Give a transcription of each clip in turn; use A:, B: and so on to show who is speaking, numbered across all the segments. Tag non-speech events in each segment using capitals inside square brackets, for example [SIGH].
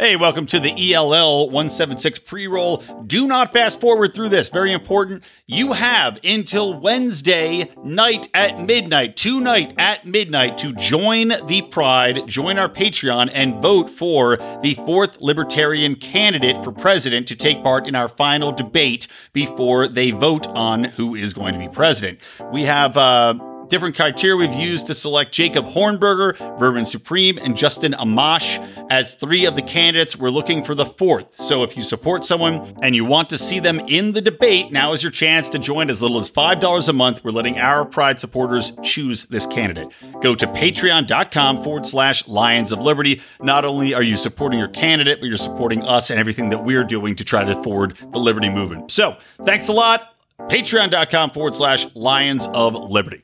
A: Hey, welcome to the ELL 176 pre roll. Do not fast forward through this. Very important. You have until Wednesday night at midnight, tonight at midnight, to join the Pride, join our Patreon, and vote for the fourth Libertarian candidate for president to take part in our final debate before they vote on who is going to be president. We have, uh, different criteria we've used to select Jacob Hornberger, Vermin Supreme, and Justin Amash as three of the candidates. We're looking for the fourth. So if you support someone and you want to see them in the debate, now is your chance to join as little as $5 a month. We're letting our Pride supporters choose this candidate. Go to patreon.com forward slash Lions of Liberty. Not only are you supporting your candidate, but you're supporting us and everything that we're doing to try to forward the liberty movement. So thanks a lot. Patreon.com forward slash Lions of Liberty.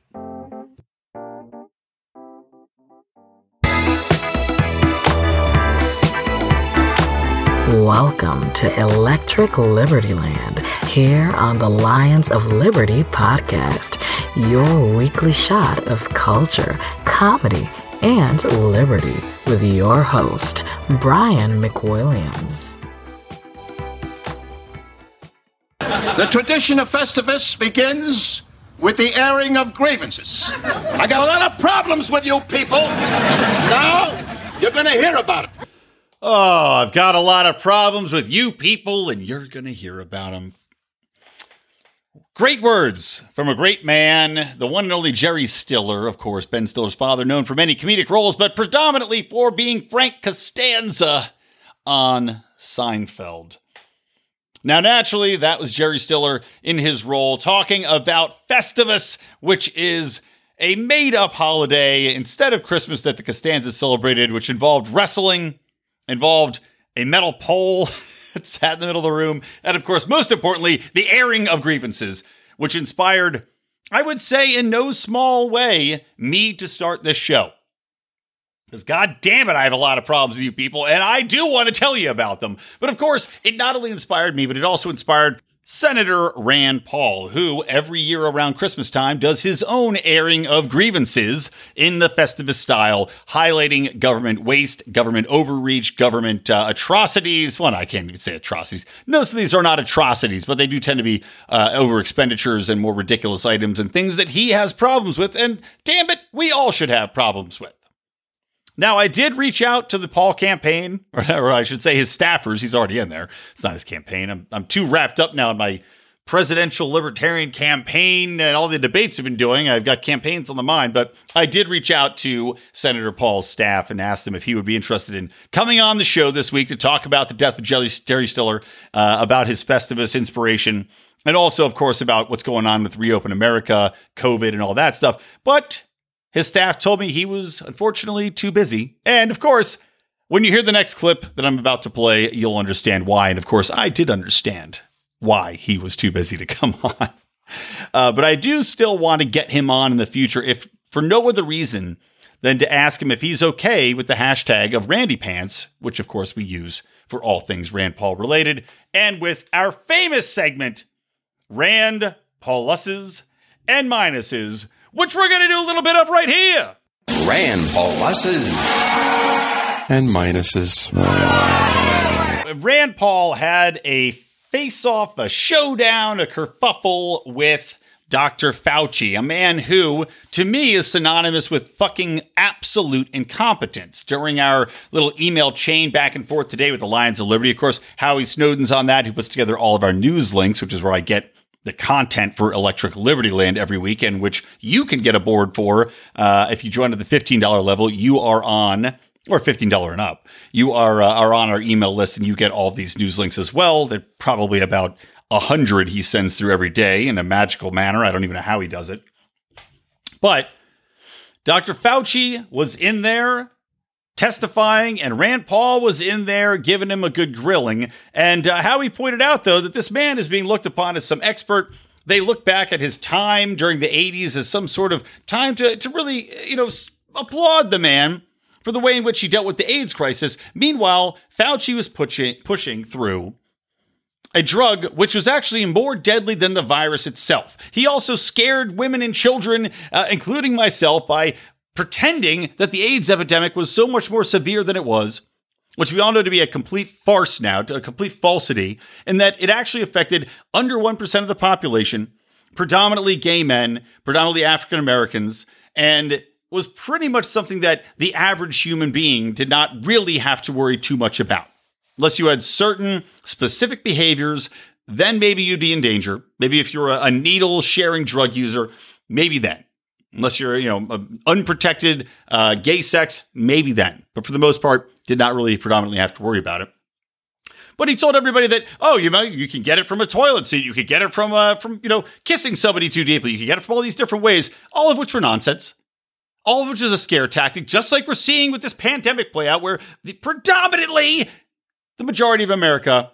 B: Welcome to Electric Liberty Land here on the Lions of Liberty podcast, your weekly shot of culture, comedy, and liberty with your host, Brian McWilliams.
C: The tradition of Festivus begins with the airing of grievances. I got a lot of problems with you people. Now, you're going to hear about it.
A: Oh, I've got a lot of problems with you people, and you're going to hear about them. Great words from a great man, the one and only Jerry Stiller, of course, Ben Stiller's father, known for many comedic roles, but predominantly for being Frank Costanza on Seinfeld. Now, naturally, that was Jerry Stiller in his role talking about Festivus, which is a made up holiday instead of Christmas that the Costanzas celebrated, which involved wrestling involved a metal pole [LAUGHS] that sat in the middle of the room, and of course, most importantly, the airing of grievances, which inspired, I would say, in no small way, me to start this show. Because, god damn it, I have a lot of problems with you people, and I do want to tell you about them. But of course, it not only inspired me, but it also inspired Senator Rand Paul, who every year around Christmas time does his own airing of grievances in the Festivus style, highlighting government waste, government overreach, government uh, atrocities. Well, I can't even say atrocities. Most of these are not atrocities, but they do tend to be uh, over expenditures and more ridiculous items and things that he has problems with. And damn it, we all should have problems with. Now, I did reach out to the Paul campaign, [LAUGHS] or, I should say his staffers. He's already in there. It's not his campaign. I'm, I'm too wrapped up now in my presidential libertarian campaign and all the debates I've been doing. I've got campaigns on the mind, but I did reach out to Senator Paul's staff and asked him if he would be interested in coming on the show this week to talk about the death of Jerry, Stiller, uh, about his Festivus inspiration, and also, of course, about what's going on with Reopen America, COVID, and all that stuff. But his staff told me he was unfortunately too busy. And of course, when you hear the next clip that I'm about to play, you'll understand why. And of course, I did understand why he was too busy to [LAUGHS] come on. Uh, but I do still want to get him on in the future, if for no other reason than to ask him if he's okay with the hashtag of Randy Pants, which of course we use for all things Rand Paul related, and with our famous segment, Rand Pauluses and Minuses, which we're going to do a little bit of right here.
D: Rand pluses and minuses.
A: Rand Paul had a face off, a showdown, a kerfuffle with Dr. Fauci, a man who, to me, is synonymous with fucking absolute incompetence. During our little email chain back and forth today with the Lions of Liberty, of course, Howie Snowden's on that, who puts together all of our news links, which is where I get the content for Electric Liberty Land every weekend, which you can get aboard for uh, if you join at the $15 level. You are on, or $15 and up, you are, uh, are on our email list and you get all these news links as well. They're probably about a hundred he sends through every day in a magical manner. I don't even know how he does it. But Dr. Fauci was in there testifying, and Rand Paul was in there giving him a good grilling. And uh, Howie pointed out, though, that this man is being looked upon as some expert. They look back at his time during the 80s as some sort of time to, to really, you know, applaud the man for the way in which he dealt with the AIDS crisis. Meanwhile, Fauci was pushing, pushing through a drug which was actually more deadly than the virus itself. He also scared women and children, uh, including myself, by pretending that the AIDS epidemic was so much more severe than it was, which we all know to be a complete farce now, a complete falsity, in that it actually affected under 1% of the population, predominantly gay men, predominantly African Americans, and was pretty much something that the average human being did not really have to worry too much about. Unless you had certain specific behaviors, then maybe you'd be in danger. Maybe if you're a needle sharing drug user, maybe then. Unless you're, you know, unprotected uh, gay sex, maybe then. But for the most part, did not really predominantly have to worry about it. But he told everybody that, oh, you know, you can get it from a toilet seat, you could get it from, uh, from you know, kissing somebody too deeply, you can get it from all these different ways, all of which were nonsense all of which is a scare tactic, just like we're seeing with this pandemic play out, where the, predominantly the majority of America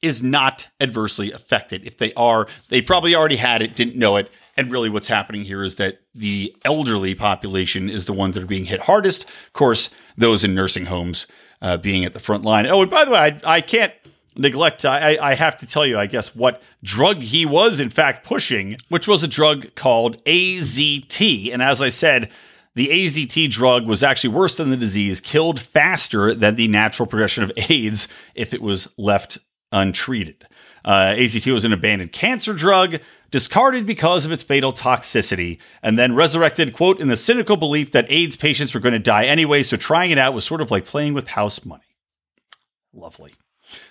A: is not adversely affected. If they are, they probably already had it, didn't know it. And really, what's happening here is that the elderly population is the ones that are being hit hardest. Of course, those in nursing homes uh, being at the front line. Oh, and by the way, I, I can't neglect. I, I have to tell you, I guess, what drug he was in fact pushing, which was a drug called AZT. And as I said, the AZT drug was actually worse than the disease, killed faster than the natural progression of [LAUGHS] AIDS if it was left untreated. Uh, AZT was an abandoned cancer drug, discarded because of its fatal toxicity, and then resurrected, quote, in the cynical belief that AIDS patients were going to die anyway, so trying it out was sort of like playing with house money. Lovely.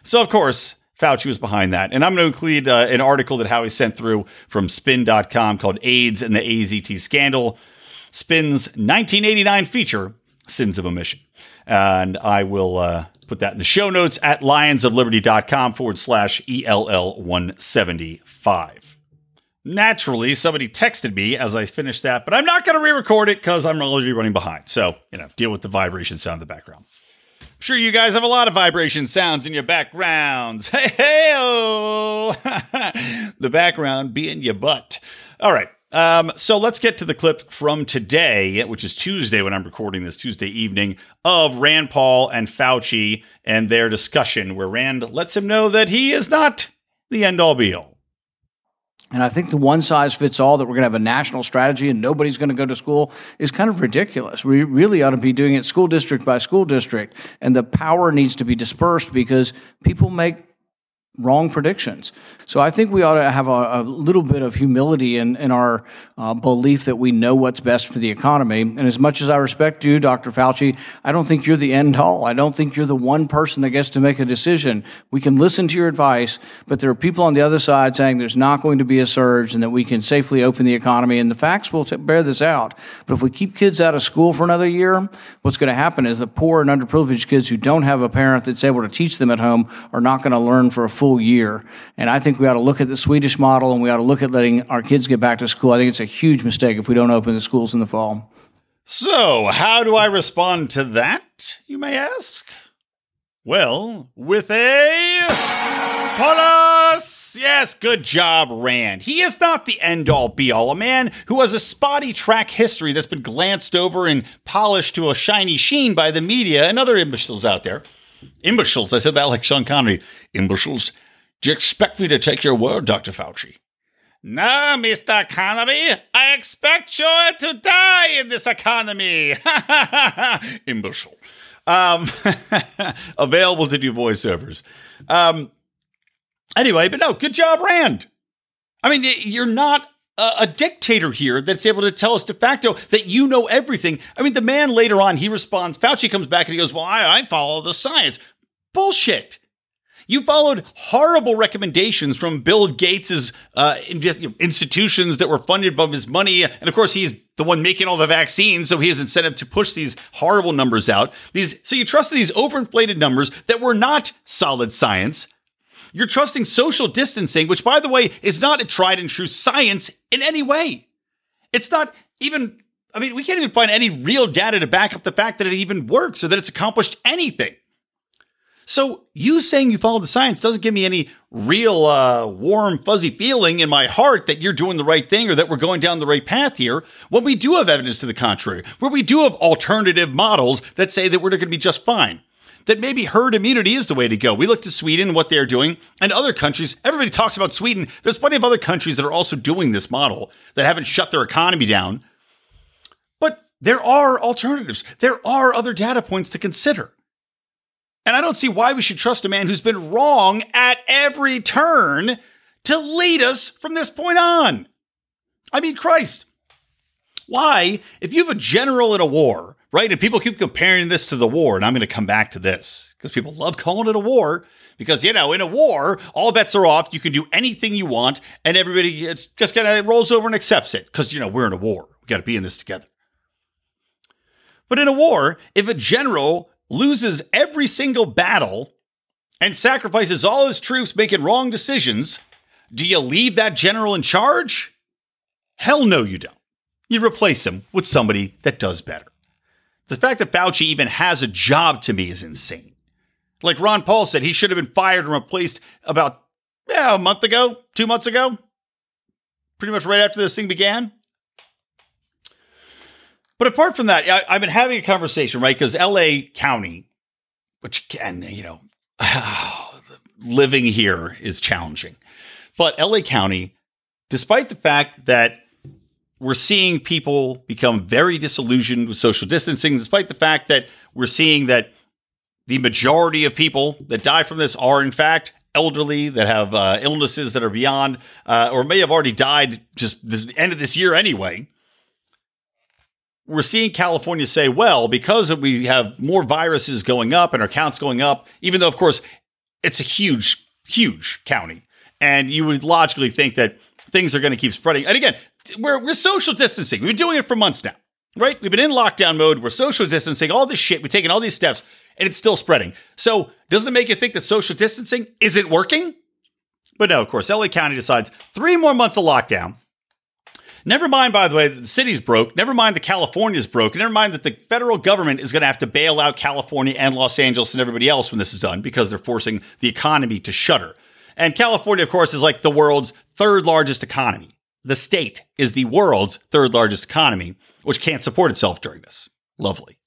A: So, of course, Fauci was behind that. And I'm going to include uh, an article that Howie sent through from spin.com called AIDS and the AZT Scandal. Spin's 1989 feature, Sins of Omission. And I will uh, put that in the show notes at lionsofliberty.com forward slash ELL 175. Naturally, somebody texted me as I finished that, but I'm not going to re record it because I'm already running behind. So, you know, deal with the vibration sound in the background. I'm sure you guys have a lot of vibration sounds in your backgrounds. Hey, hey, oh, the background being your butt. All right. Um, so let's get to the clip from today, which is Tuesday when I'm recording this Tuesday evening, of Rand Paul and Fauci and their discussion, where Rand lets him know that he is not the end all be all.
E: And I think the one size fits all that we're going to have a national strategy and nobody's going to go to school is kind of ridiculous. We really ought to be doing it school district by school district. And the power needs to be dispersed because people make wrong predictions. So I think we ought to have a, a little bit of humility in, in our uh, belief that we know what's best for the economy. And as much as I respect you, Dr. Fauci, I don't think you're the end all. I don't think you're the one person that gets to make a decision. We can listen to your advice, but there are people on the other side saying there's not going to be a surge and that we can safely open the economy. And the facts will t- bear this out. But if we keep kids out of school for another year, what's going to happen is the poor and underprivileged kids who don't have a parent that's able to teach them at home are not going to learn for a full full year. And I think we ought to look at the Swedish model and we ought to look at letting our kids get back to school. I think it's a huge mistake if we don't open the schools in the fall.
A: So, how do I respond to that, you may ask? Well, with a plus. Yes, good job, Rand. He is not the end all be all. A man who has a spotty track history that's been glanced over and polished to a shiny sheen by the media and other imbeciles out there. Imbeciles, I said that like Sean Connery. Imbeciles. Do you expect me to take your word, Dr. Fauci? No, Mr. Connery, I expect you to die in this economy. [LAUGHS] Imbecile. Um, [LAUGHS] available to do voiceovers. Um, anyway, but no, good job, Rand. I mean, you're not a, a, dictator here that's able to tell us de facto that you know everything. I mean, the man later on, he responds, Fauci comes back and he goes, Well, I, I follow the science. Bullshit. You followed horrible recommendations from Bill Gates's uh, institutions that were funded by his money, and of course he's the one making all the vaccines, so he has incentive to push these horrible numbers out. These, so you trusted these overinflated numbers that were not solid science. You're trusting social distancing, which, by the way, is not a tried and true science in any way. It's not even. I mean, we can't even find any real data to back up the fact that it even works or that it's accomplished anything. So you saying you follow the science doesn't give me any real uh, warm, fuzzy feeling in my heart that you're doing the right thing or that we're going down the right path here. When we do have evidence to the contrary, where we do have alternative models that say that we're going to be just fine. That maybe herd immunity is the way to go. We look to Sweden and what they're doing, and other countries. Everybody talks about Sweden. There's plenty of other countries that are also doing this model that haven't shut their economy down. But there are alternatives. There are other data points to consider. And I don't see why we should trust a man who's been wrong at every turn to lead us from this point on. I mean, Christ. Why, if you have a general in a war, right, and people keep comparing this to the war, and I'm going to come back to this because people love calling it a war, because, you know, in a war, all bets are off. You can do anything you want, and everybody just kind of rolls over and accepts it because, you know, we're in a war. We got to be in this together. But in a war, if a general loses every single battle and sacrifices all his troops making wrong decisions, do you leave that general in charge? Hell no, you don't. You replace him with somebody that does better. The fact that Fauci even has a job to me is insane. Like Ron Paul said, he should have been fired and replaced about yeah, a month ago, two months ago, pretty much right after this thing began. But apart from that, I, have been having a conversation, right? Because LA County, which can, you know, [SIGHS] living here is challenging. But LA County, despite the fact that we're seeing people become very disillusioned with social distancing, despite the fact that we're seeing that the majority of people that die from this are, in fact, elderly that have uh, illnesses that are beyond uh, or may have already died just the end of this year anyway we're seeing California say, well, because we have more viruses going up and our counts going up, even though, of course, it's a huge, huge county. And you would logically think that things are going to keep spreading. And again, we're, we're social distancing. We've been doing it for months now, right? We've been in lockdown mode. We're social distancing, all this shit. We've taken all these steps and it's still spreading. So doesn't it make you think that social distancing isn't working? But no, of course, LA County decides three more months of lockdown Never mind, by the way, that the city's broke. Never mind that California's broke. Never mind that the federal government is going to have to bail out California and Los Angeles and everybody else when this is done because they're forcing the economy to shutter. And California, of course, is like the world's third largest economy. The state is the world's third largest economy, which can't support itself during this. Lovely.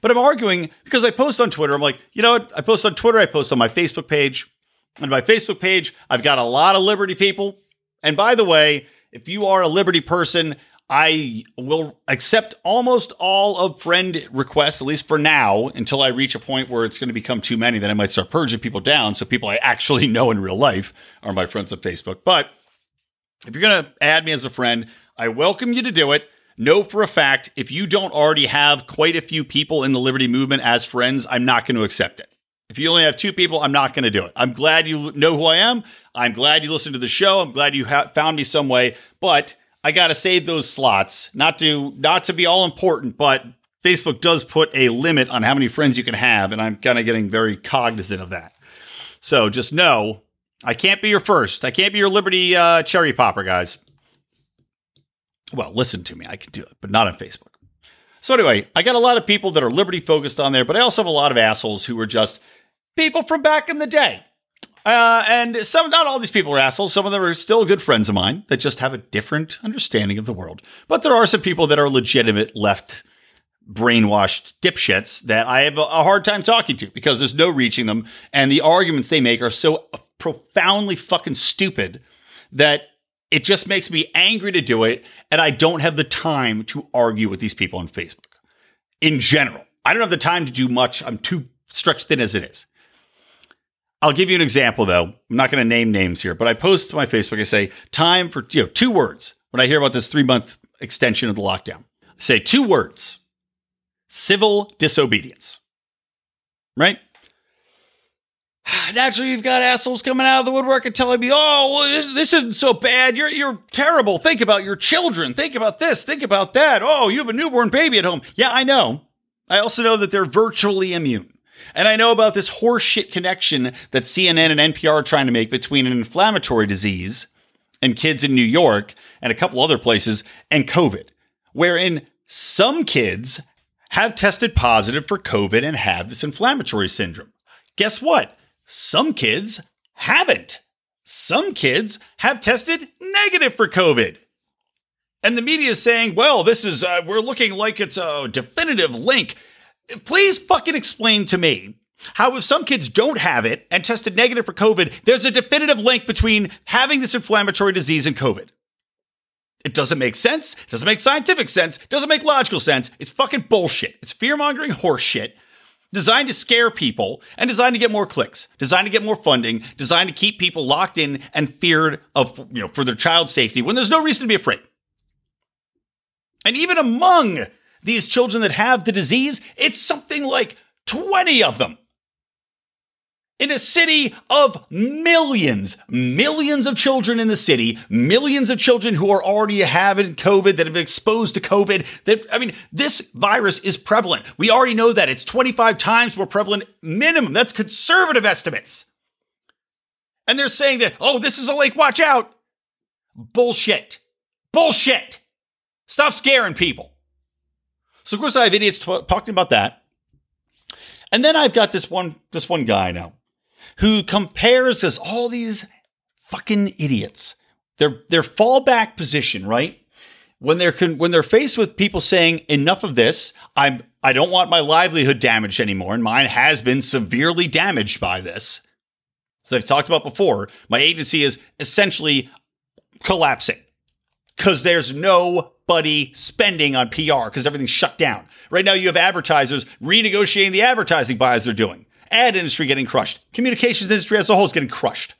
A: But I'm arguing because I post on Twitter. I'm like, you know what? I post on Twitter, I post on my Facebook page. On my Facebook page, I've got a lot of Liberty people. And by the way, if you are a Liberty person, I will accept almost all of friend requests, at least for now, until I reach a point where it's going to become too many. Then I might start purging people down. So people I actually [LAUGHS] know in real life are my friends on Facebook. But if you're going to add me as a friend, I welcome you to do it. Know for a fact, if you don't already have quite a few people in the Liberty movement as friends, I'm not going to accept it. If you only have two people, I'm not going to do it. I'm glad you know who I am. I'm glad you listened to the show. I'm glad you ha- found me some way, but I got to save those slots. Not to not to be all important, but Facebook does put a limit on how many friends you can have, and I'm kind of getting very cognizant of that. So just know I can't be your first. I can't be your Liberty uh, cherry popper, guys. Well, listen to me. I can do it, but not on Facebook. So anyway, I got a lot of people that are Liberty focused on there, but I also have a lot of assholes who are just people from back in the day. Uh, and some, not all these people are assholes. Some of them are still good friends of mine that just have a different understanding of the world. But there are some people that are legitimate left brainwashed dipshits that I have a, hard time talking to because there's no reaching them. And the arguments they make are so profoundly fucking stupid that it just makes me angry to do it. And I don't have the time to argue with these people on Facebook in general. I don't have the time to do much. I'm too stretched thin as it is. I'll give you an example though. I'm not going to name names here, but I post to my Facebook. I say time for you know two words when I hear about this three month extension of the lockdown. I say two words: civil disobedience. Right? [SIGHS] Naturally, you've got assholes coming out of the woodwork and telling me, "Oh, well, this, this isn't so bad. You're you're terrible. Think about your children. Think about this. Think about that. Oh, you have a newborn baby at home. Yeah, I know. I also know that they're virtually immune. And I know about this horseshit connection that CNN and NPR are trying to make between an inflammatory disease and kids in New York and a couple other places and COVID, wherein some kids have tested positive for COVID and have this inflammatory syndrome. Guess what? Some kids haven't. Some kids have tested negative for COVID. And the media is saying, well, this is, uh, we're looking like it's a definitive link please fucking explain to me how if some kids don't have it and tested negative for COVID, there's a definitive link between having this inflammatory disease and COVID. It doesn't make sense. It doesn't make scientific sense. It doesn't make logical sense. It's fucking bullshit. It's fear mongering horseshit. Designed to scare people and designed to get more clicks, designed to get more funding, designed to keep people locked in and feared of, you know, for their child's safety when there's no reason to be afraid. And even among these children that have the disease, it's something like 20 of them. In a city of millions, millions of children in the city, millions of children who are already having COVID that have exposed to COVID. That I mean, this virus is prevalent. We already know that it's 25 times more prevalent minimum. That's conservative estimates. And they're saying that, oh, this is a lake, watch out. Bullshit. Bullshit. Stop scaring people. So of course I have idiots t- talking about that. And then I've got this one this one guy now who compares us all these fucking idiots. Their their fallback position, right? When they're con- when they're faced with people saying enough of this, I'm I don't want my livelihood damaged anymore, and mine has been severely damaged by this. As I've talked about before, my agency is essentially collapsing because there's nobody spending on PR because everything's shut down. Right now, you have advertisers renegotiating the advertising buys they're doing. Ad industry getting crushed. Communications industry as a whole is getting crushed.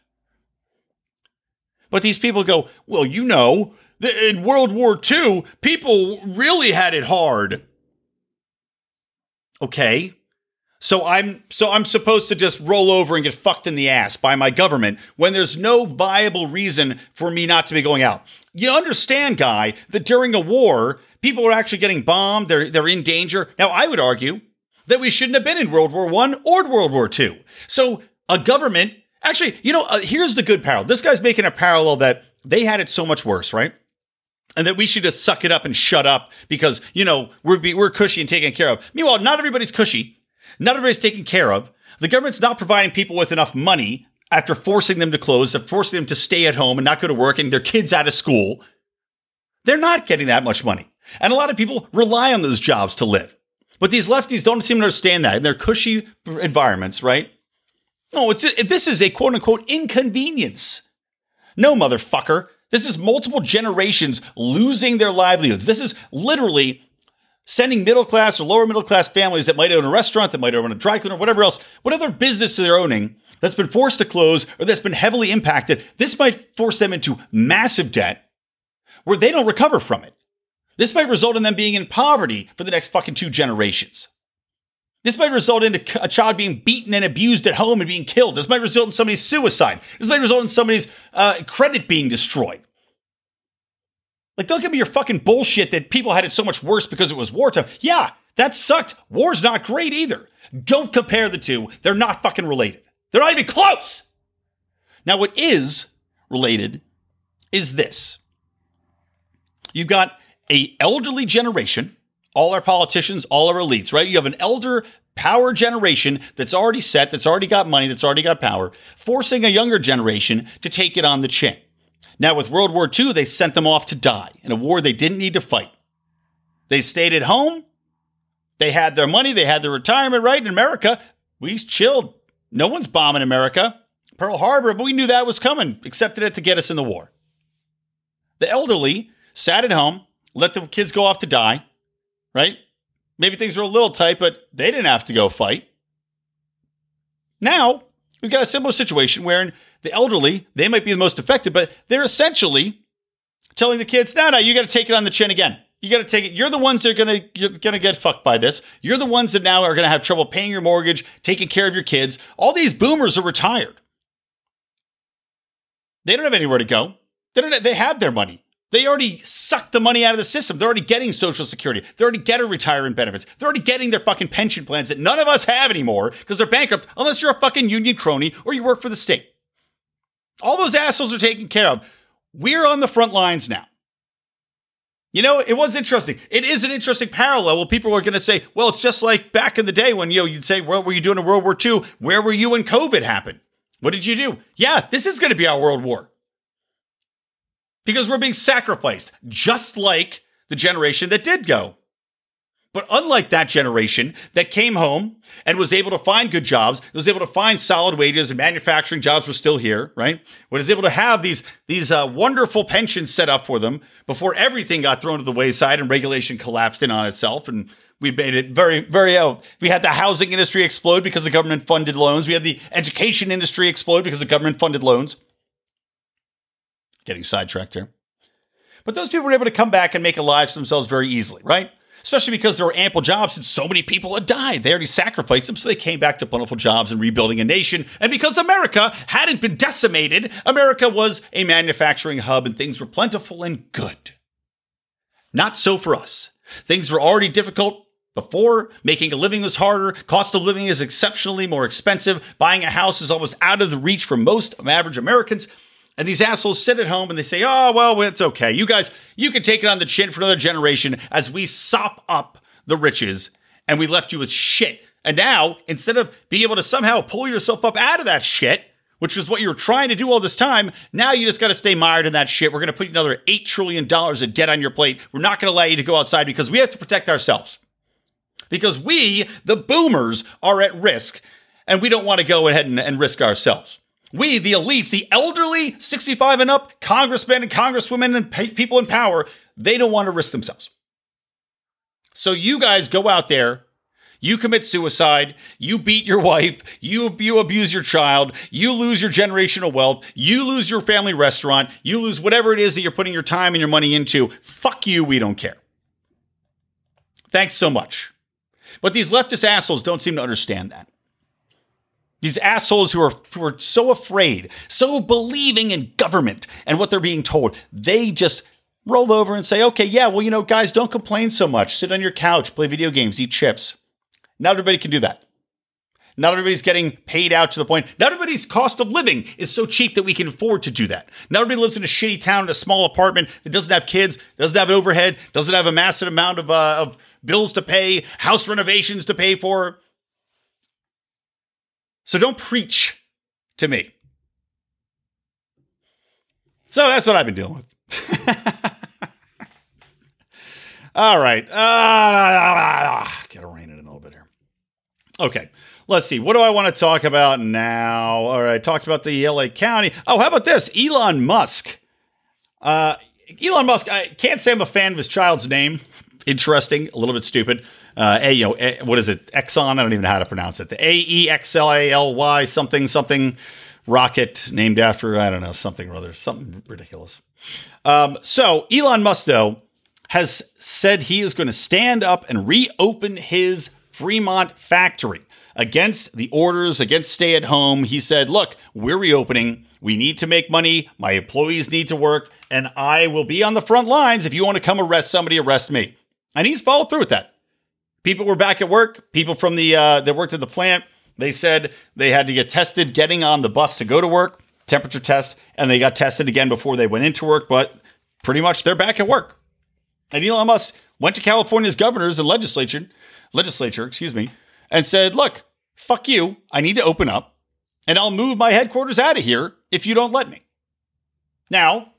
A: But these people go, well, you know, in World War II, people really had it hard. Okay. So I'm so I'm supposed to just roll over and get fucked in the ass by my government when there's no viable reason for me not to be going out. You understand, guy, that during a war, people are actually getting bombed, they're they're in danger. Now, I would argue that we shouldn't have been in World War One or World War Two. So a government, actually, you know, uh, here's the good parallel. This guy's making a parallel that they had it so much worse, right? And that we should just suck it up and shut up because you know we're be, we're cushy and taken care of. Meanwhile, not everybody's cushy. Not everybody's taken care of. The government's not providing people with enough money after forcing them to close, after forcing them to stay at home and not go to work and their kids out of school. They're not getting that much money. And a lot of people rely on those jobs to live. But these lefties don't seem to understand that in their cushy environments, right? No, it's this is a quote unquote inconvenience. No, motherfucker. This is multiple generations losing their livelihoods. This is literally sending middle class or lower middle class families that might own a restaurant, that might own a dry cleaner, whatever else, whatever business they're owning that's been forced to close or that's been heavily impacted. This might force them into massive debt where they don't recover from it. This might result in them being in poverty for the next fucking two generations. This might result in a child being beaten and abused at home and being killed. This might result in somebody's suicide. This might result in somebody's uh, credit being destroyed. Like, don't give me your fucking bullshit that people had it so much worse because it was wartime. Yeah, that sucked. War's not great either. Don't compare the two. They're not fucking related. They're not even close. Now, what is related is this. You've got a elderly generation, all our politicians, all our elites, right? You have an elder power generation that's already set, that's already got money, that's already got power, forcing a younger generation to take it on the chin. Now, with World War II, they sent them off to die in a war they didn't need to fight. They stayed at home. They had their money. They had their retirement right in America. We chilled. No one's bombing America. Pearl Harbor, but we knew that was coming, accepted it to get us in the war. The elderly sat at home, let the kids go off to die, right? Maybe things were a little tight, but they didn't have to go fight. Now, we've got a similar situation where the elderly, they might be the most affected, but they're essentially telling the kids, no, no, you got to take it on the chin again. You got to take it. You're the ones that are to you're to get fucked by this. You're the ones that now are to have trouble paying your mortgage, taking care of your kids. All these boomers are retired. They don't have anywhere to go. They don't. They have their money. They already sucked the money out of the system. They're already getting Social Security. They're already getting retirement benefits. They're already getting their fucking pension plans that none of us have anymore because they're bankrupt unless you're a fucking union crony or you work for the state. All those assholes are taken care of. We're on the front lines now. You know, it was interesting. It is an interesting parallel. Well, people are going to say, well, it's just like back in the day when, you know, you'd say, what were you doing in World War II? Where were you when COVID happened? What did you do? Yeah, this is going to be our world war because we're being sacrificed, just like the generation that did go. But unlike that generation that came home and was able to find good jobs, was able to find solid wages and manufacturing jobs were still here, right? Was able to have these, these uh, wonderful pensions set up for them before everything got thrown to the wayside and regulation collapsed in on itself and We made it very, very out. We had the housing industry explode because the government funded loans. We had the education industry explode because the government funded loans. Getting sidetracked here. But those people were able to come back and make a lives for themselves very easily, right? Especially because there were ample jobs and so many people had died. They already sacrificed them, so they came back to plentiful jobs and rebuilding a nation. And because America hadn't been decimated, America was a manufacturing hub and things were plentiful and good. Not so for us. Things were already difficult before, making a living was harder, cost of living is exceptionally more expensive, buying a house is almost out of the reach for most average Americans. And these assholes sit at home and they say, oh, well, it's okay. You guys, you can take it on the chin for another generation as we sop up the riches and we left you with shit. And now, instead of being able to somehow pull yourself up out of that shit, which is what you were trying to do all this time, now you just got to stay mired in that shit. We're going to put another $8 trillion of debt on your plate. We're not going to allow you to go outside because we have to protect ourselves. Because we, the boomers, are at risk and we don't want to go ahead and, and risk ourselves. We, the elites, the elderly, 65 and up, congressmen and congresswomen and people in power, they don't want to risk themselves. So you guys go out there, you commit suicide, you beat your wife, you, you abuse your child, you lose your generational wealth, you lose your family restaurant, you lose whatever it is that you're putting your time and your money into. Fuck you, we don't care. Thanks so much. But these leftist assholes don't seem to understand that. These assholes who are, who are so afraid, so believing in government and what they're being told, they just roll over and say, okay, yeah, well, you know, guys, don't complain so much. Sit on your couch, play video games, eat chips. Not everybody can do that. Not everybody's getting paid out to the point. Not everybody's cost of living is so cheap that we can afford to do that. Not everybody lives in a shitty town in a small apartment that doesn't have kids, doesn't have overhead, doesn't have a massive amount of, uh, of bills to pay, house renovations to pay for. So don't preach to me. So that's what I've been dealing with. [LAUGHS] All right. Uh, gotta rein it in a little bit here. Okay. Let's see. What do I want to talk about now? All right. Talked about the LA County. Oh, how about this? Elon Musk. Uh, Elon Musk, I can't say I'm a fan of his child's name. Interesting, a little bit stupid uh, you know, what is it? Exxon. I don't even know how to pronounce it. The A E X L A L Y something something rocket named after I don't know something or other something ridiculous. Um, so Elon Musk though has said he is going to stand up and reopen his Fremont factory against the orders, against stay at home. He said, "Look, we're reopening. We need to make money. My employees need to work, and I will be on the front lines. If you want to come arrest somebody, arrest me." And he's followed through with that. People were back at work. People from the uh, that worked at the plant, they said they had to get tested getting on the bus to go to work, temperature test, and they got tested again before they went into work. But pretty much they're back at work. And Elon Musk went to California's governors and legislature, legislature, excuse me, and said, "Look, fuck you. I need to open up, and I'll move my headquarters out of here if you don't let me." Now,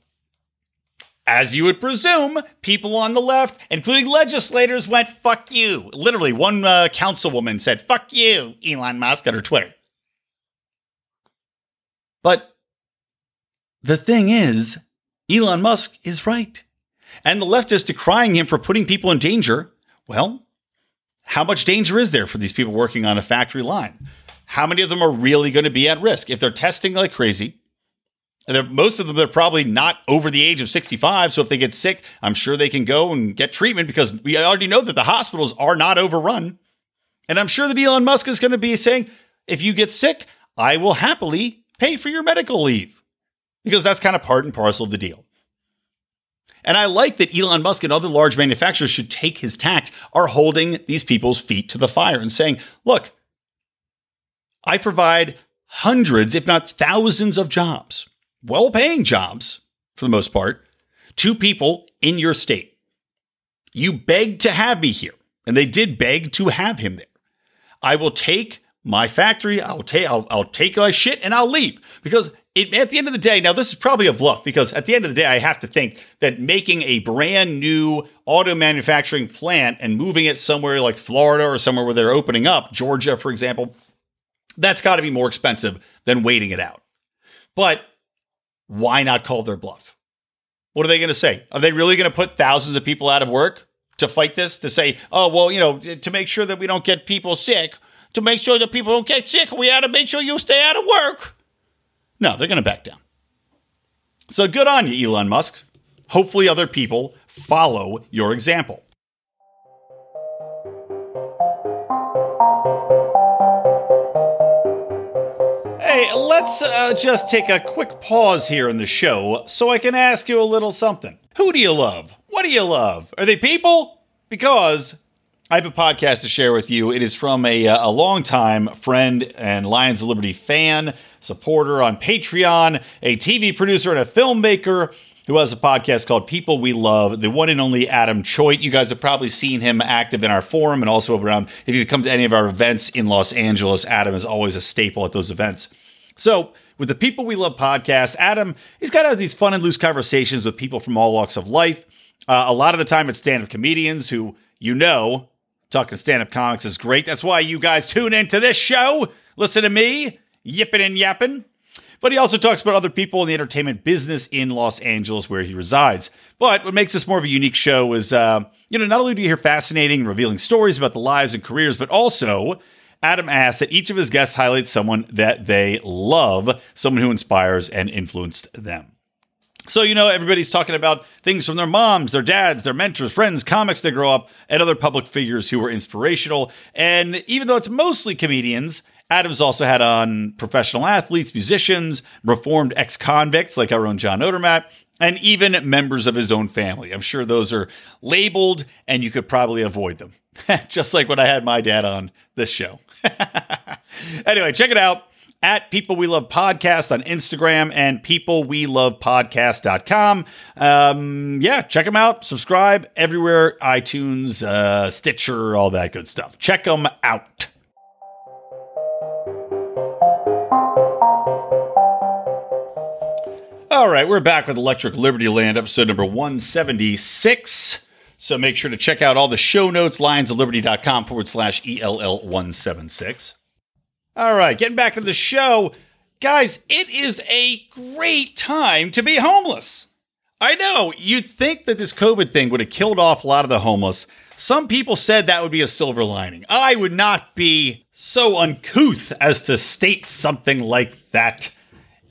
A: as you would presume, people on the left, including legislators, went, fuck you. Literally, one uh, councilwoman said, fuck you, Elon Musk, on her Twitter. But the thing is, Elon Musk is right. And the left is decrying him for putting people in danger. Well, how much danger is there for these people working on a factory line? How many of them are really going to be at risk? If they're testing like crazy, and most of them they're probably not over the age of 65. So if they get sick, I'm sure they can go and get treatment because we already know that the hospitals are not overrun. And I'm sure that Elon Musk is going to be saying, if you get sick, I will happily pay for your medical leave because that's kind of part and parcel of the deal. And I like that Elon Musk and other large manufacturers should take his tact, are holding these people's feet to the fire and saying, look, I provide hundreds, if not thousands of jobs well paying jobs for the most part to people in your state. You begged to have me here, and they did beg to have him there. I will take my factory, I'll take I'll, I'll take my shit and I'll leave because it, at the end of the day, now this is probably a bluff because at the end of the day, I have to think that making a brand new auto manufacturing plant and moving it somewhere like Florida or somewhere where they're opening up, Georgia, for example, that's got to be more expensive than waiting it out. But why not call their bluff? What are they going to say? Are they really going to put thousands of people out of work? to fight this, to say, oh, well, you know, to make sure that we don't get people sick, to make sure that people don't get sick, we had to make sure you stay out of work. No, they're going to back down. So good on you, Elon Musk. Hopefully, other people follow your example. Let's uh, just take a quick pause here in the show so I can ask you a little something. Who do you love? What do you love? Are they people? Because I have a podcast to share with you. It is from a, uh, a longtime friend and Lions of Liberty fan, supporter on Patreon, a TV producer and a filmmaker who has a podcast called People We Love, the one and only Adam Choate. You guys have probably seen him active in our forum and also around, if you come to any of our events in Los Angeles, Adam is always a staple at those events. So, with the People We Love podcast, Adam, he's got to have these fun and loose conversations with people from all walks of life. Uh, a lot of the time, it's stand up comedians who you know talking stand up comics is great. That's why you guys tune into this show. Listen to me yipping and yapping. But he also talks about other people in the entertainment business in Los Angeles, where he resides. But what makes this more of a unique show is, uh, you know, not only do you hear fascinating, revealing stories about the lives and careers, but also Adam asks that each of his guests highlight someone that they love, someone who inspires and influenced them. So, you know, everybody's talking about things from their moms, their dads, their mentors, friends, comics they grow up, and other public figures who were inspirational. And even though it's mostly comedians, Adams also had on professional athletes, musicians, reformed ex convicts like our own John Odermatt, and even members of his own family. I'm sure those are labeled and you could probably avoid them, [LAUGHS] just like when I had my dad on this show. [LAUGHS] anyway, check it out at People We Love Podcast on Instagram and people we peoplewelovepodcast.com. Um, yeah, check them out. Subscribe everywhere iTunes, uh, Stitcher, all that good stuff. Check them out. All right, we're back with Electric Liberty Land, episode number 176. So make sure to check out all the show notes, lionsofliberty.com forward slash ELL176. All right, getting back to the show. Guys, it is a great time to be homeless. I know, you'd think that this COVID thing would have killed off a lot of the homeless. Some people said that would be a silver lining. I would not be so uncouth as to state something like that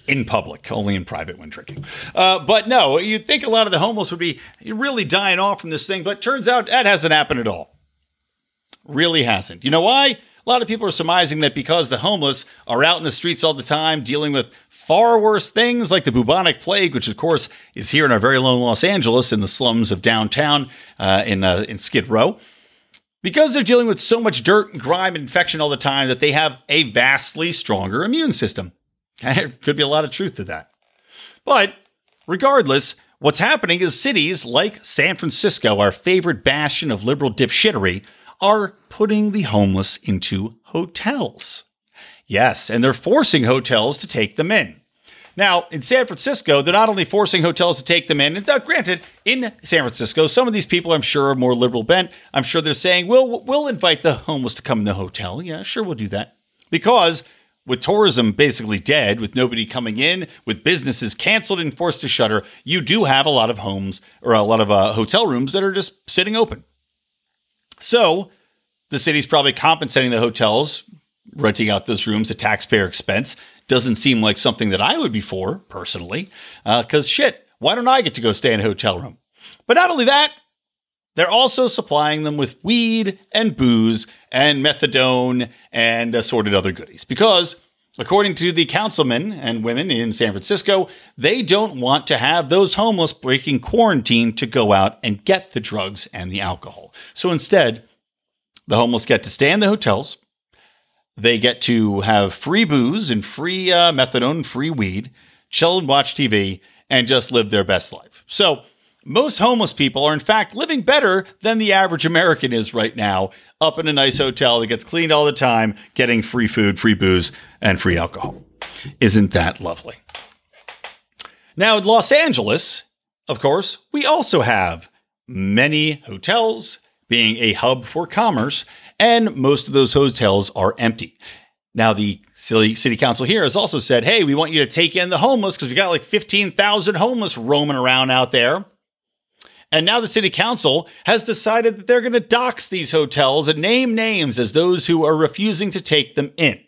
A: in public, only in private when drinking. Uh, but no, you'd think a lot of the homeless would be really dying off from this thing, but turns out that hasn't happened at all. Really hasn't. You know why? A lot of people are surmising that because the homeless are out in the streets all the time dealing with far worse things like the bubonic plague, which of course is here in our very own Los Angeles in the slums of downtown uh, in, uh, in Skid Row. Because they're dealing with so much dirt and grime and infection all the time that they have a vastly stronger immune system. [LAUGHS] There could be a lot of truth to that. But regardless, what's happening is cities like San Francisco, our favorite bastion of liberal dipshittery, are putting the homeless into hotels. Yes, and they're forcing hotels to take them in. Now, in San Francisco, they're not only forcing hotels to take them in, and uh, granted, in San Francisco, some of these people I'm sure are more liberal bent. I'm sure they're saying, we'll, we'll invite the homeless to come in the hotel. Yeah, sure, we'll do that. Because with tourism basically dead, with nobody coming in, with businesses canceled and forced to shutter, you do have a lot of homes or a lot of uh, hotel rooms that are just sitting open. So the city's probably compensating the hotels, renting out those rooms at taxpayer expense. Doesn't seem like something that I would be for personally, because uh, shit, why don't I get to go stay in a hotel room? But not only that, they're also supplying them with weed and booze and methadone and assorted other goodies because According to the councilmen and women in San Francisco, they don't want to have those homeless breaking quarantine to go out and get the drugs and the alcohol. So instead, the homeless get to stay in the hotels. They get to have free booze and free uh, methadone, free weed, chill and watch TV, and just live their best life. So most homeless people are, in fact, living better than the average American is right now, up in a nice hotel that gets cleaned all the time, getting free food, free booze, and free alcohol. Isn't that lovely? Now, in Los Angeles, of course, we also have many hotels being a hub for commerce, and most of those hotels are empty. Now, the city, city council here has also said, hey, we want you to take in the homeless because we got like 15,000 homeless roaming around out there. And now the city council has decided that they're going to dox these hotels and name names as those who are refusing to take them in.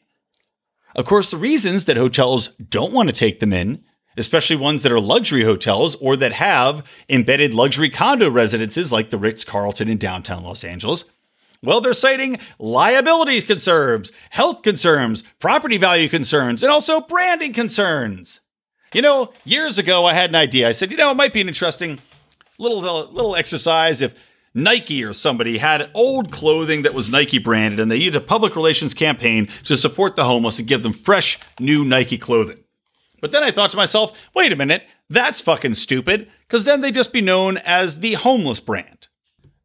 A: Of course, the reasons that hotels don't want to take them in, especially ones that are luxury hotels or that have embedded luxury condo residences like the Ritz Carlton in downtown Los Angeles, well, they're citing liability concerns, health concerns, property value concerns, and also branding concerns. You know, years ago, I had an idea. I said, you know, it might be an interesting little uh, little exercise if Nike or somebody had old clothing that was Nike branded and they used a public relations campaign to support the homeless and give them fresh new Nike clothing. But then I thought to myself, wait a minute, that's fucking stupid, because then they'd just be known as the homeless brand.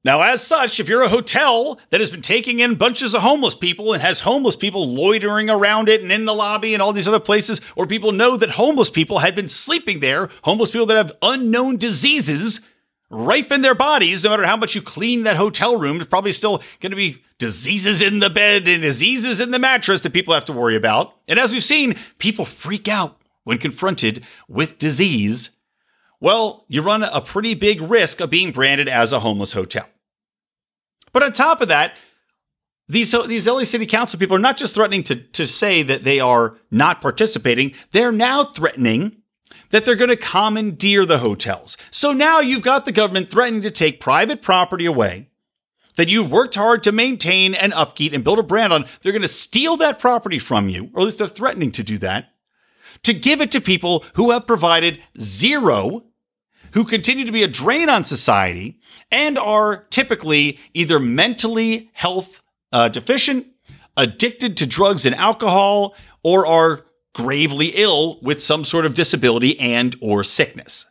A: Now, as such, if you're a hotel that has been taking in bunches of homeless people and has homeless people loitering around it and in the lobby and all these other places, or people know that homeless people had been sleeping there, homeless people that have unknown diseases rife in their bodies, no matter how much you clean that hotel room, there's probably still going to be diseases in the bed and diseases in the mattress that people have to worry about. And as we've seen, people freak out when confronted with disease. Well, you run a pretty big risk of being branded as a homeless hotel. But on top of that, these, these LA City Council people are not just threatening to, to say that they are not participating, they're now threatening that they're going to commandeer the hotels. So now you've got the government threatening to take private property away that you've worked hard to maintain and upkeep and build a brand on. They're going to steal that property from you, or at least they're threatening to do that, to give it to people who have provided zero, who continue to be a drain on society, and are typically either mentally health uh, deficient, addicted to drugs and alcohol, or are gravely ill with some sort of disability and or sickness.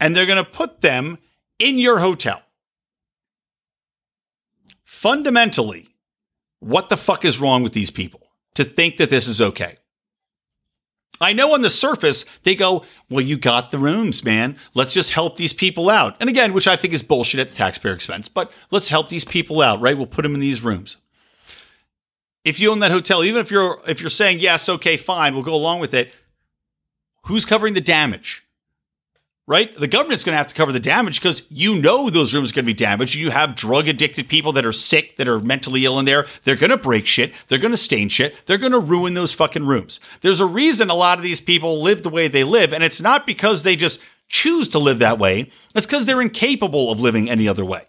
A: And they're going to put them in your hotel. Fundamentally, what the fuck is wrong with these people to think that this is okay? I know on the surface they go, well, you got the rooms, man. Let's just help these people out. And again, which I think is bullshit at the taxpayer expense, but let's help these people out, right? We'll put them in these rooms if you own that hotel, even if you're if you're saying yes, okay, fine, we'll go along with it. Who's covering the damage? Right? The government's going to have to cover the damage because you know those rooms are going to be damaged. You have drug addicted people that are sick, that are mentally ill in there. They're going to break shit. They're going to stain shit. They're going to ruin those fucking rooms. There's a reason a lot of these people live the way they live. And it's not because they just choose to live that way. It's because they're incapable of living any other way.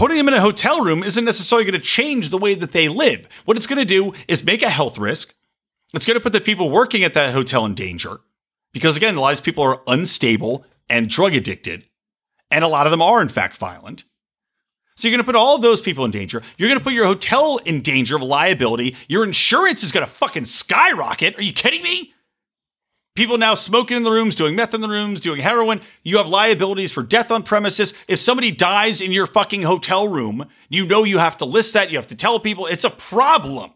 A: Putting them in a hotel room isn't necessarily going to change the way that they live. What it's going to do is make a health risk. It's going to put the people working at that hotel in danger because, again, a lot of people are unstable and drug addicted, and a lot of them are, in fact, violent. So you're going to put all those people in danger. You're going to put your hotel in danger of liability. Your insurance is going to fucking skyrocket. Are you kidding me? People now smoking in the rooms, doing meth in the rooms, doing heroin. You have liabilities for death on premises. If somebody dies in your fucking hotel room, you know you have to list that. You have to tell people it's a problem.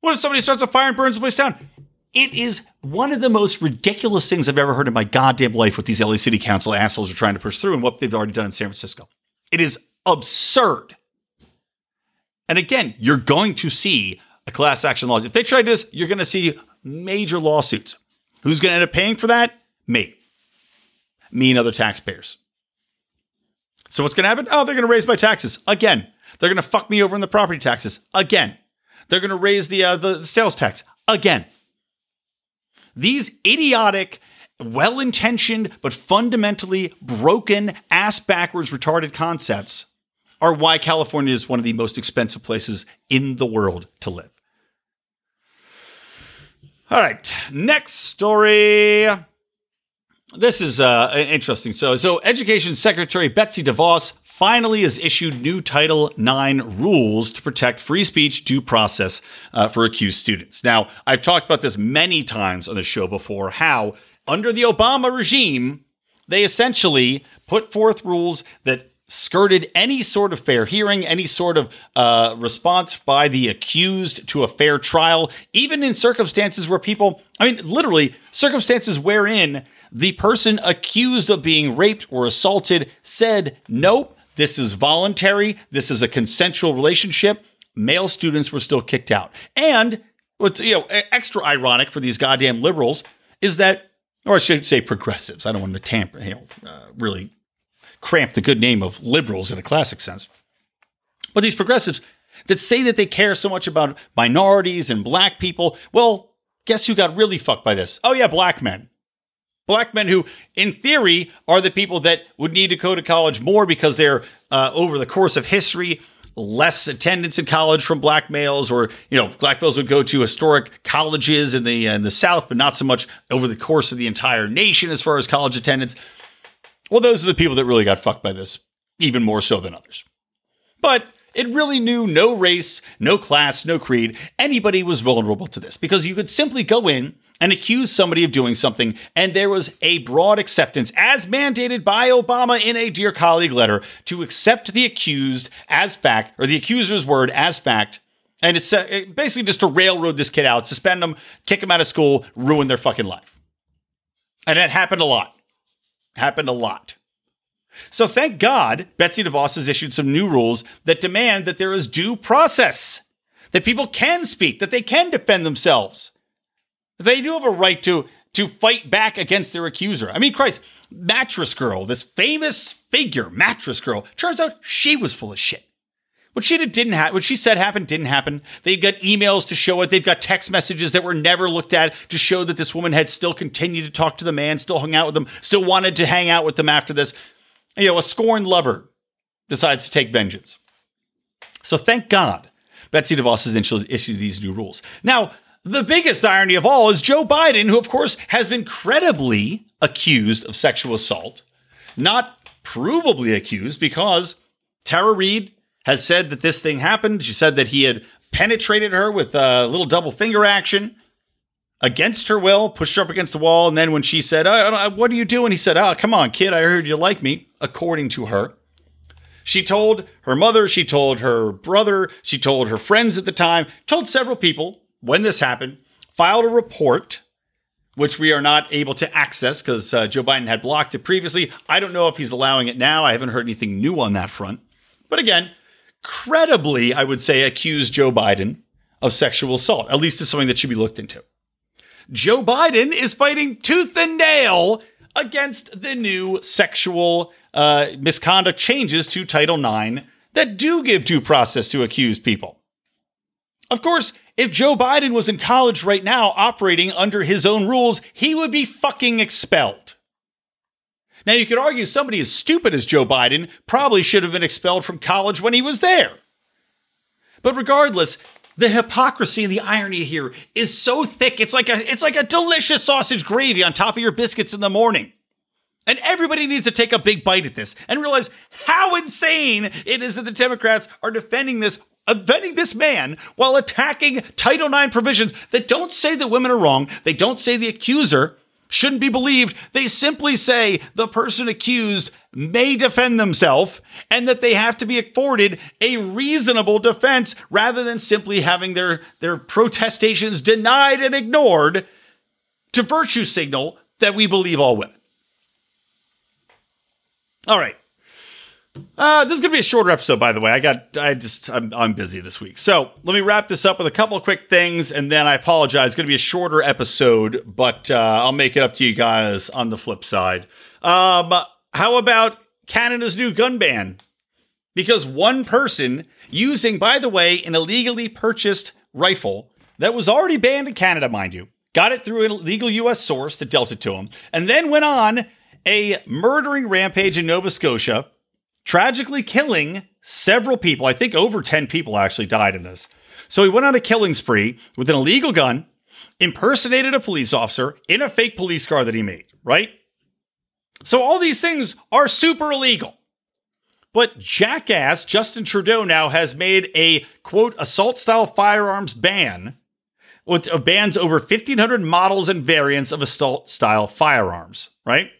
A: What if somebody starts a fire and burns the place down? It is one of the most ridiculous things I've ever heard in my goddamn life what these LA City Council assholes are trying to push through and what they've already done in San Francisco. It is absurd. And again, you're going to see a class action lawsuit. If they try this, you're going to see major lawsuits. Who's going to end up paying for that? Me. Me and other taxpayers. So what's going to happen? Oh, they're going to raise my taxes again. They're going to fuck me over in the property taxes again. They're going to raise the uh, the sales tax again. These idiotic, well-intentioned but fundamentally broken, ass backwards, retarded concepts are why California is one of the most expensive places in the world to live. All right, next story. This is uh, interesting. So, so Education Secretary Betsy DeVos finally has issued new Title IX rules to protect free speech due process uh, for accused students. Now, I've talked about this many times on the show before. How under the Obama regime, they essentially put forth rules that skirted any sort of fair hearing, any sort of uh, response by the accused to a fair trial, even in circumstances where people, I mean, literally, circumstances wherein the person accused of being raped or assaulted said, nope, this is voluntary, this is a consensual relationship. Male students were still kicked out. And what's you know extra ironic for these goddamn liberals is that or I should say progressives. I don't want to tamper, you know, uh, really cramp the good name of liberals in a classic sense. But these progressives that say that they care so much about minorities and black people, well, guess who got really fucked by this? Oh, yeah, black men. Black men who, in theory, are the people that would need to go to college more because they're, uh, over the course of history, less attendance in college from black males, or you know, black males would go to historic colleges in the in the South, but not so much over the course of the entire nation as far as college attendance. Well, those are the people that really got fucked by this, even more so than others. But it really knew no race, no class, no creed. Anybody was vulnerable to this because you could simply go in and accuse somebody of doing something, and there was a broad acceptance, as mandated by Obama in a Dear Colleague letter, to accept the accused as fact, or the accuser's word as fact. And it's uh, basically just to railroad this kid out, suspend them, kick them out of school, ruin their fucking life. And it happened a lot. Happened a lot. So thank God Betsy DeVos has issued some new rules that demand that there is due process, that people can speak, that they can defend themselves. They do have a right to to fight back against their accuser. I mean, Christ, Mattress Girl, this famous figure, Mattress Girl, turns out she was full of shit. What she did didn't happen. What she said happened didn't happen. They've got emails to show it. They've got text messages that were never looked at to show that this woman had still continued to talk to the man, still hung out with him, still wanted to hang out with them after this. You know, a scorned lover decides to take vengeance. So thank God Betsy DeVos has issued these new rules. Now, the biggest irony of all is Joe Biden, who, of course, has been credibly accused of sexual assault, not provably accused because Tara Reade has said that this thing happened. She said that he had penetrated her with a little double finger action against her will, pushed her up against the wall. And then when she said, What are you doing? He said, Oh, come on, kid. I heard you like me, according to her. She told her mother, she told her brother, she told her friends at the time, told several people when this happened, filed a report, which we are not able to access because uh, Joe Biden had blocked it previously. I don't know if he's allowing it now. I haven't heard anything new on that front. But again, credibly, I would say, accused Joe Biden of sexual assault. At least it's something that should be looked into. Joe Biden is fighting tooth and nail against the new sexual uh, misconduct changes to Title IX that do give due process to accused people. Of course, if Joe Biden was in college right now operating under his own rules, he would be fucking expelled. Now, you could argue somebody as stupid as Joe Biden probably should have been expelled from college when he was there. But regardless, the hypocrisy and the irony here is so thick. It's like a it's like a delicious sausage gravy on top of your biscuits in the morning. And everybody needs to take a big bite at this and realize how insane it is that the Democrats are defending this uh, defending this man while attacking Title IX provisions that don't say that women are wrong. They don't say the accuser shouldn't be believed. They simply say the person accused may defend themselves and that they have to be afforded a reasonable defense rather than simply having their, their protestations denied and ignored to virtue signal that we believe all women. All right. Uh, this is going to be a shorter episode, by the way. I got, I just, I'm, I'm busy this week. So let me wrap this up with a couple of quick things, and then I apologize. It's going to be a shorter episode, but uh, I'll make it up to you guys on the flip side. Um, how about Canada's new gun ban? Because one person using, by the way, an illegally purchased rifle that was already banned in Canada, mind you, got it through an illegal U.S. source that dealt it to him, and then went on a murdering rampage in Nova Scotia tragically killing several people. I think over 10 people actually died in this. So he went on a killing spree with an illegal gun, impersonated a police officer in a fake police car that he made, right? So all these things are super illegal. But jackass Justin Trudeau now has made a quote assault style firearms ban with uh, bans over 1500 models and variants of assault style firearms, right?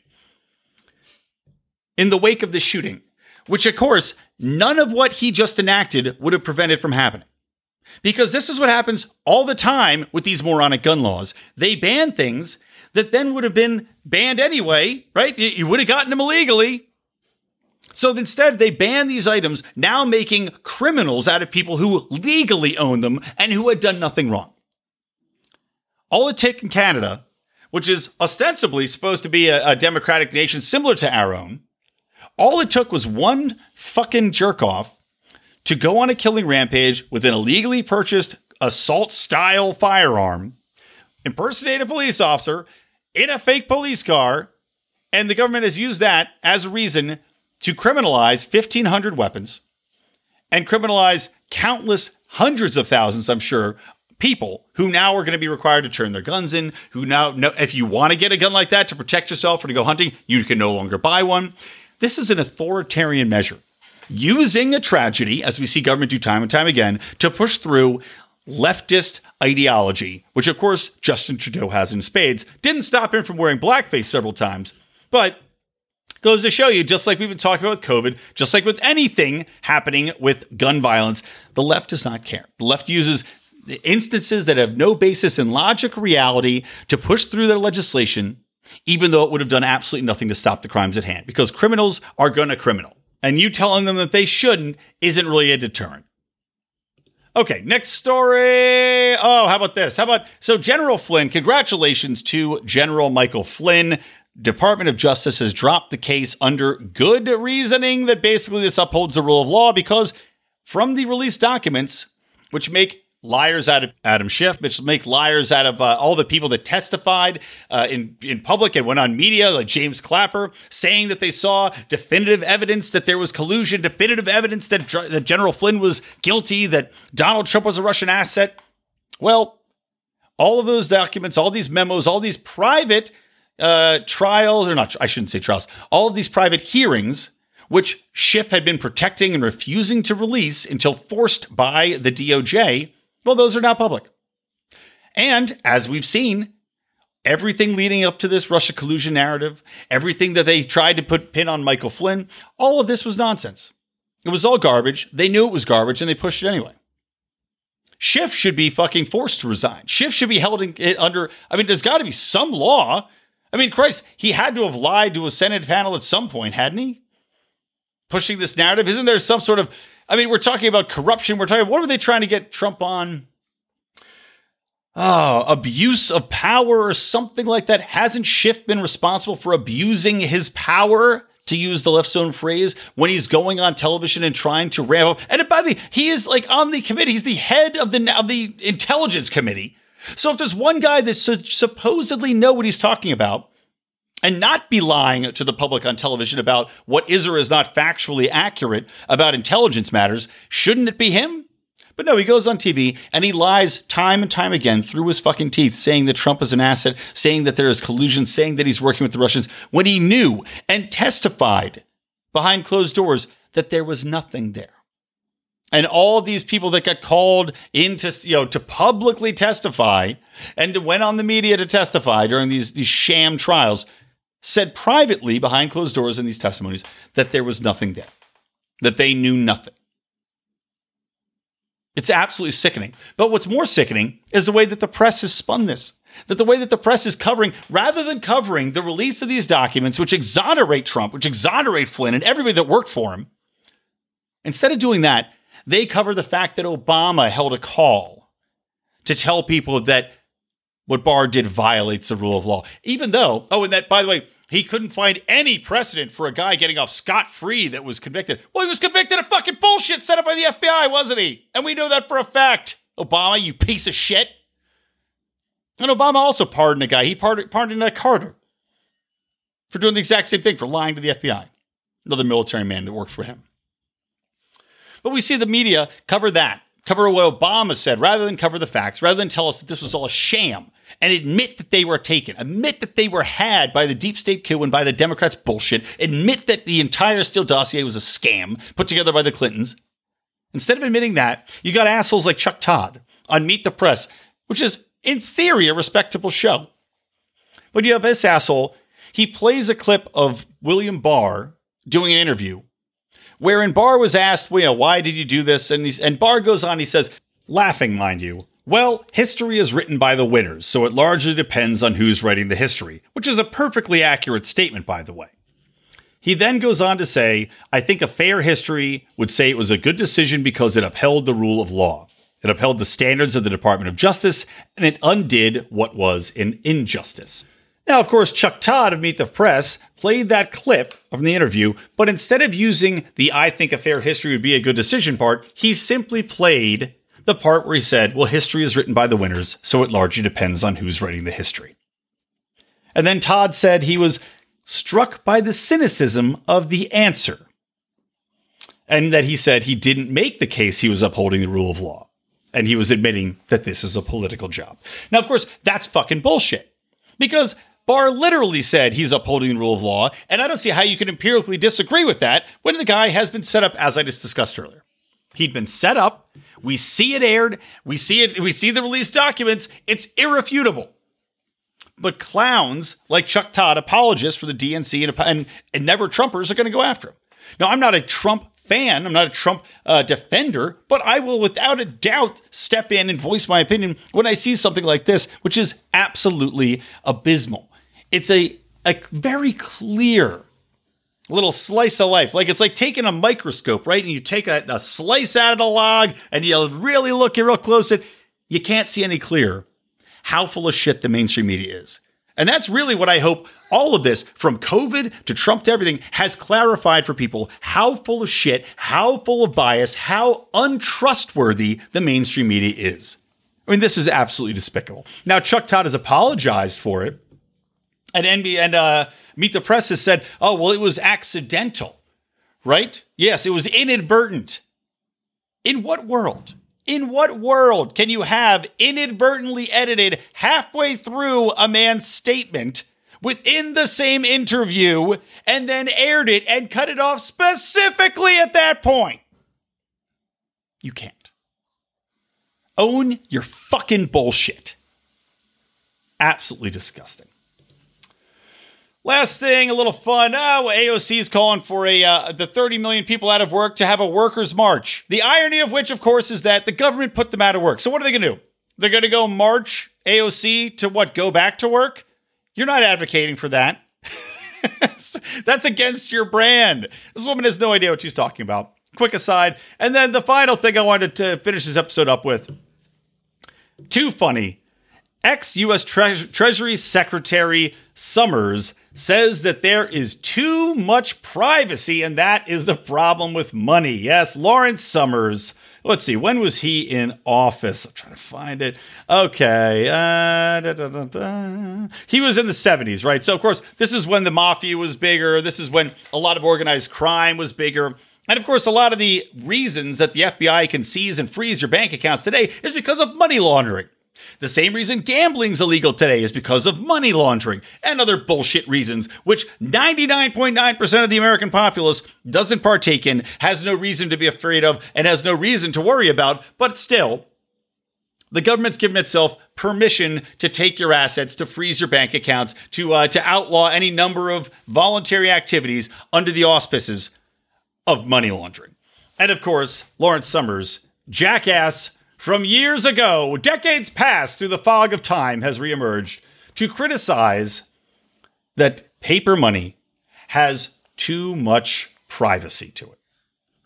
A: In the wake of the shooting, which, of course, none of what he just enacted would have prevented from happening. Because this is what happens all the time with these moronic gun laws. They ban things that then would have been banned anyway, right? You would have gotten them illegally. So instead, they ban these items, now making criminals out of people who legally own them and who had done nothing wrong. All it took in Canada which is ostensibly supposed to be a, a democratic nation similar to our own, all it took was one fucking jerk off to go on a killing rampage with an illegally purchased assault style firearm, impersonate a police officer in a fake police car, and the government has used that as a reason to criminalize 1,500 weapons and criminalize countless hundreds of thousands, I'm sure, people who now are going to be required to turn their guns in, who now know if you want to get a gun like that to protect yourself or to go hunting, you can no longer buy one. This is an authoritarian measure using a tragedy, as we see government do time and time again, to push through leftist ideology, which of course Justin Trudeau has in spades. Didn't stop him from wearing blackface several times, but goes to show you, just like we've been talking about with COVID, just like with anything happening with gun violence, the left does not care. The left uses instances that have no basis in logic or reality to push through their legislation, even though it would have done absolutely nothing to stop the crimes at hand, because criminals are going to criminal. And you telling them that they shouldn't isn't really a deterrent. Okay, next story. Oh, how about this? How about so General Flynn? Congratulations to General Michael Flynn. Department of Justice has dropped the case under good reasoning that basically this upholds the rule of law because from the released documents, which make liars out of Adam Schiff, which make liars out of uh, all the people that testified uh, in in public and went on media, like James Clapper, saying that they saw definitive evidence that there was collusion, definitive evidence that, that General Flynn was guilty, that Donald Trump was a Russian asset. Well, all of those documents, all these memos, all these private uh, trials, or not, I shouldn't say trials, all of these private hearings, which Schiff had been protecting and refusing to release until forced by the DOJ, well, those are now public. And as we've seen, everything leading up to this Russia collusion narrative, everything that they tried to put pin on Michael Flynn, all of this was nonsense. It was all garbage. They knew it was garbage and they pushed it anyway. Schiff should be fucking forced to resign. Schiff should be held in, it under, I mean, there's got to be some law I mean, Christ, he had to have lied to a Senate panel at some point, hadn't he? Pushing this narrative. Isn't there some sort of, I mean, we're talking about corruption. We're talking, what were they trying to get Trump on? Oh, abuse of power or something like that. Hasn't Schiff been responsible for abusing his power? to use the left zone phrase, when he's going on television and trying to ramp up. And by the way, he is like on the committee. He's the head of the of the intelligence committee. So if there's one guy that supposedly know what he's talking about and not be lying to the public on television about what is or is not factually accurate about intelligence matters, shouldn't it be him? But no, he goes on TV and he lies time and time again through his fucking teeth, saying that Trump is an asset, saying that there is collusion, saying that he's working with the Russians, when he knew and testified behind closed doors that there was nothing there and all of these people that got called into you know to publicly testify and went on the media to testify during these these sham trials said privately behind closed doors in these testimonies that there was nothing there that they knew nothing it's absolutely sickening but what's more sickening is the way that the press has spun this that the way that the press is covering, rather than covering the release of these documents, which exonerate Trump, which exonerate Flynn and everybody that worked for him, instead of doing that, they cover the fact that Obama held a call to tell people that what Barr did violates the rule of law. Even though, oh, and that, by the way, he couldn't find any precedent for a guy getting off scot free that was convicted. Well, he was convicted of fucking bullshit set up by the FBI, wasn't he? And we know that for a fact. Obama, you piece of shit. And Obama also pardoned a guy. He pardoned, a Carter for doing the exact same thing, for lying to the FBI, another military man that worked for him. But we see the media cover that, cover what Obama said, rather than cover the facts, rather than tell us that this was all a sham and admit that they were taken, admit that they were had by the deep state coup and by the Democrats' bullshit, admit that the entire Steele dossier was a scam put together by the Clintons. Instead of admitting that, you got assholes like Chuck Todd on Meet the Press, which is, in theory, a respectable show. But you have this asshole, he plays a clip of William Barr doing an interview wherein Barr was asked, well, you know, why did you do this? And, he's, and Barr goes on, he says, laughing, mind you, well, history is written by the winners, so it largely depends on who's writing the history, which is a perfectly accurate statement, by the way. He then goes on to say, I think a fair history would say it was a good decision because it upheld the rule of law. It upheld the standards of the Department of Justice, and it undid what was an injustice. Now, of course, Chuck Todd of Meet the Press played that clip from the interview, but instead of using the I think a fair history would be a good decision part, he simply played the part where he said, Well, history is written by the winners, so it largely depends on who's writing the history. And then Todd said he was struck by the cynicism of the answer, and that he said he didn't make the case he was upholding the rule of law. And he was admitting that this is a political job. Now, of course, that's fucking bullshit. Because Barr literally said he's upholding the rule of law, and I don't see how you can empirically disagree with that when the guy has been set up, as I just discussed earlier. He'd been set up. We see it aired. We see it. We see the released documents. It's irrefutable. But clowns like Chuck Todd, apologists for the DNC and, and, and never Trumpers, are going to go after him. Now, I'm not a Trump fan. I'm not a Trump uh, defender, but I will without a doubt step in and voice my opinion when I see something like this, which is absolutely abysmal. It's a, a very clear little slice of life. Like it's like taking a microscope, right? And you take a, a slice out of the log and you really look real close at you can't see any clearer how full of shit the mainstream media is. And that's really what I hope all of this, from COVID to Trump to everything, has clarified for people how full of shit, how full of bias, how untrustworthy the mainstream media is. I mean, this is absolutely despicable. Now, Chuck Todd has apologized for it. And NB and uh, Meet the Press has said, oh, well, it was accidental, right? Yes, it was inadvertent. In what world? In what world can you have inadvertently edited halfway through a man's statement within the same interview and then aired it and cut it off specifically at that point? You can't. Own your fucking bullshit. Absolutely disgusting. Last thing, a little fun. Oh, AOC is calling for a uh, the 30 million people out of work to have a workers' march. The irony of which, of course, is that the government put them out of work. So what are they going to do? They're going to go march AOC to what? Go back to work? You're not advocating for that. [LAUGHS] That's against your brand. This woman has no idea what she's talking about. Quick aside. And then the final thing I wanted to finish this episode up with. Too funny. Ex US Tre- Treasury Secretary Summers says that there is too much privacy, and that is the problem with money. Yes, Lawrence Summers. Let's see, when was he in office? I'm trying to find it. Okay. Uh, da, da, da, he was in the 70s, right? So, of course, this is when the mafia was bigger. This is when a lot of organized crime was bigger. And of course, a lot of the reasons that the FBI can seize and freeze your bank accounts today is because of money laundering. The same reason gambling's illegal today is because of money laundering and other bullshit reasons, which 99.9% of the American populace doesn't partake in, has no reason to be afraid of, and has no reason to worry about, but still, the government's given itself permission to take your assets, to freeze your bank accounts, to uh, to outlaw any number of voluntary activities under the auspices of money laundering. And of course, Lawrence Summers, jackass from years ago, decades past through the fog of time, has reemerged to criticize that paper money has too much privacy to it.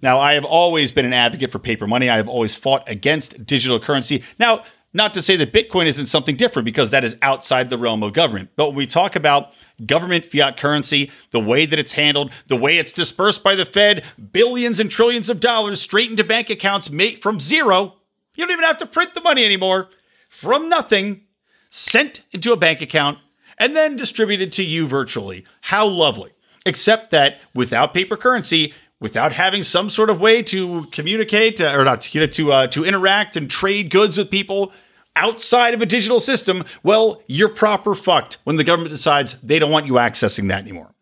A: Now, I have always been an advocate for paper money. I have always fought against digital currency. Now, not to say that Bitcoin isn't something different because that is outside the realm of government. But when we talk about government fiat currency, the way that it's handled, the way it's dispersed by the Fed, billions and trillions of dollars straight into bank accounts made from zero, you don't even have to print the money anymore. From nothing, sent into a bank account, and then distributed to you virtually. How lovely. Except that without paper currency, without having some sort of way to communicate uh, or not to to uh, to interact and trade goods with people outside of a digital system, well, you're proper fucked when the government decides they don't want you accessing that anymore.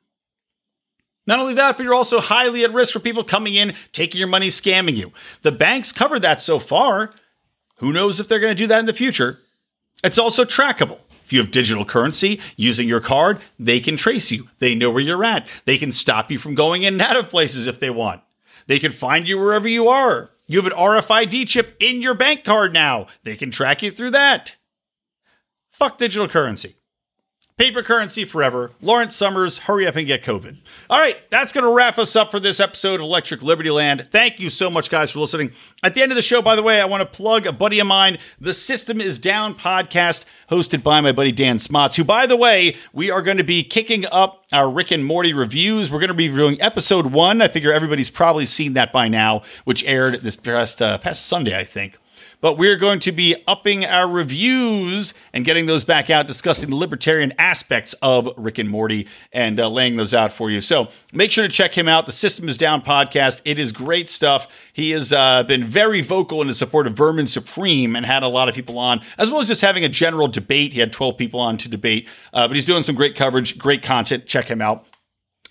A: Not only that, but you're also highly at risk for people coming in, taking your money, scamming you. The banks covered that so far. Who knows if they're going to do that in the future? It's also trackable. If you have digital currency using your card, they can trace you. They know where you're at. They can stop you from going in and out of places if they want. They can find you wherever you are. You have an RFID chip in your bank card now. They can track you through that. Fuck digital currency. Paper currency forever. Lawrence Summers, hurry up and get COVID. All right, that's going to wrap us up for this episode of Electric Liberty Land. Thank you so much, guys, for listening. At the end of the show, by the way, I want to plug a buddy of mine, the System is Down podcast, hosted by my buddy Dan Smots, who, by the way, we are going to be kicking up our Rick and Morty reviews. We're going to be reviewing episode one. I figure everybody's probably seen that by now, which aired this past, uh, past Sunday, I think but we're going to be upping our reviews and getting those back out, discussing the libertarian aspects of Rick and Morty and uh, laying those out for you. So make sure to check him out. The System is Down podcast. It is great stuff. He has uh, been very vocal in his support of Vermin Supreme and had a lot of people on, as well as just having a general debate. He had 12 people on to debate, uh, but he's doing some great coverage, great content. Check him out.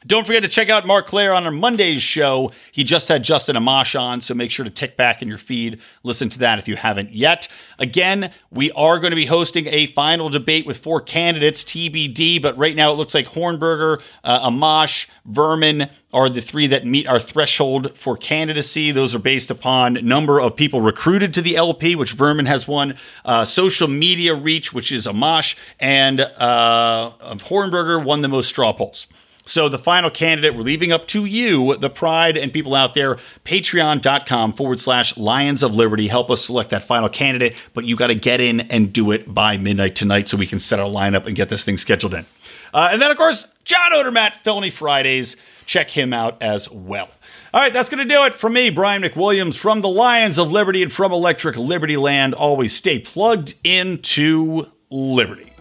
A: Don't forget to check out Marc Clair on our Monday's show. He just had Justin Amash on, so make sure to tick back in your feed. Listen to that if you haven't yet. Again, we are going to be hosting a final debate with four candidates, TBD, but right now it looks like Hornberger, uh, Amash, Vermin are the three that meet our threshold for candidacy. Those are based upon number of people recruited to the LP, which Vermin has won, uh, social media reach, which is Amash, and uh, Hornberger won the most straw polls. So the final candidate, we're leaving up to you, the pride and people out there, patreon.com forward slash Lions of Liberty. Help us select that final candidate, but you got to get in and do it by midnight tonight so we can set our lineup and get this thing scheduled in. Uh, and then, of course, John Odermatt, Felony Fridays. Check him out as well. All right, that's going to do it for me, Brian McWilliams from the Lions of Liberty and from Electric Liberty Land. Always stay plugged into Liberty.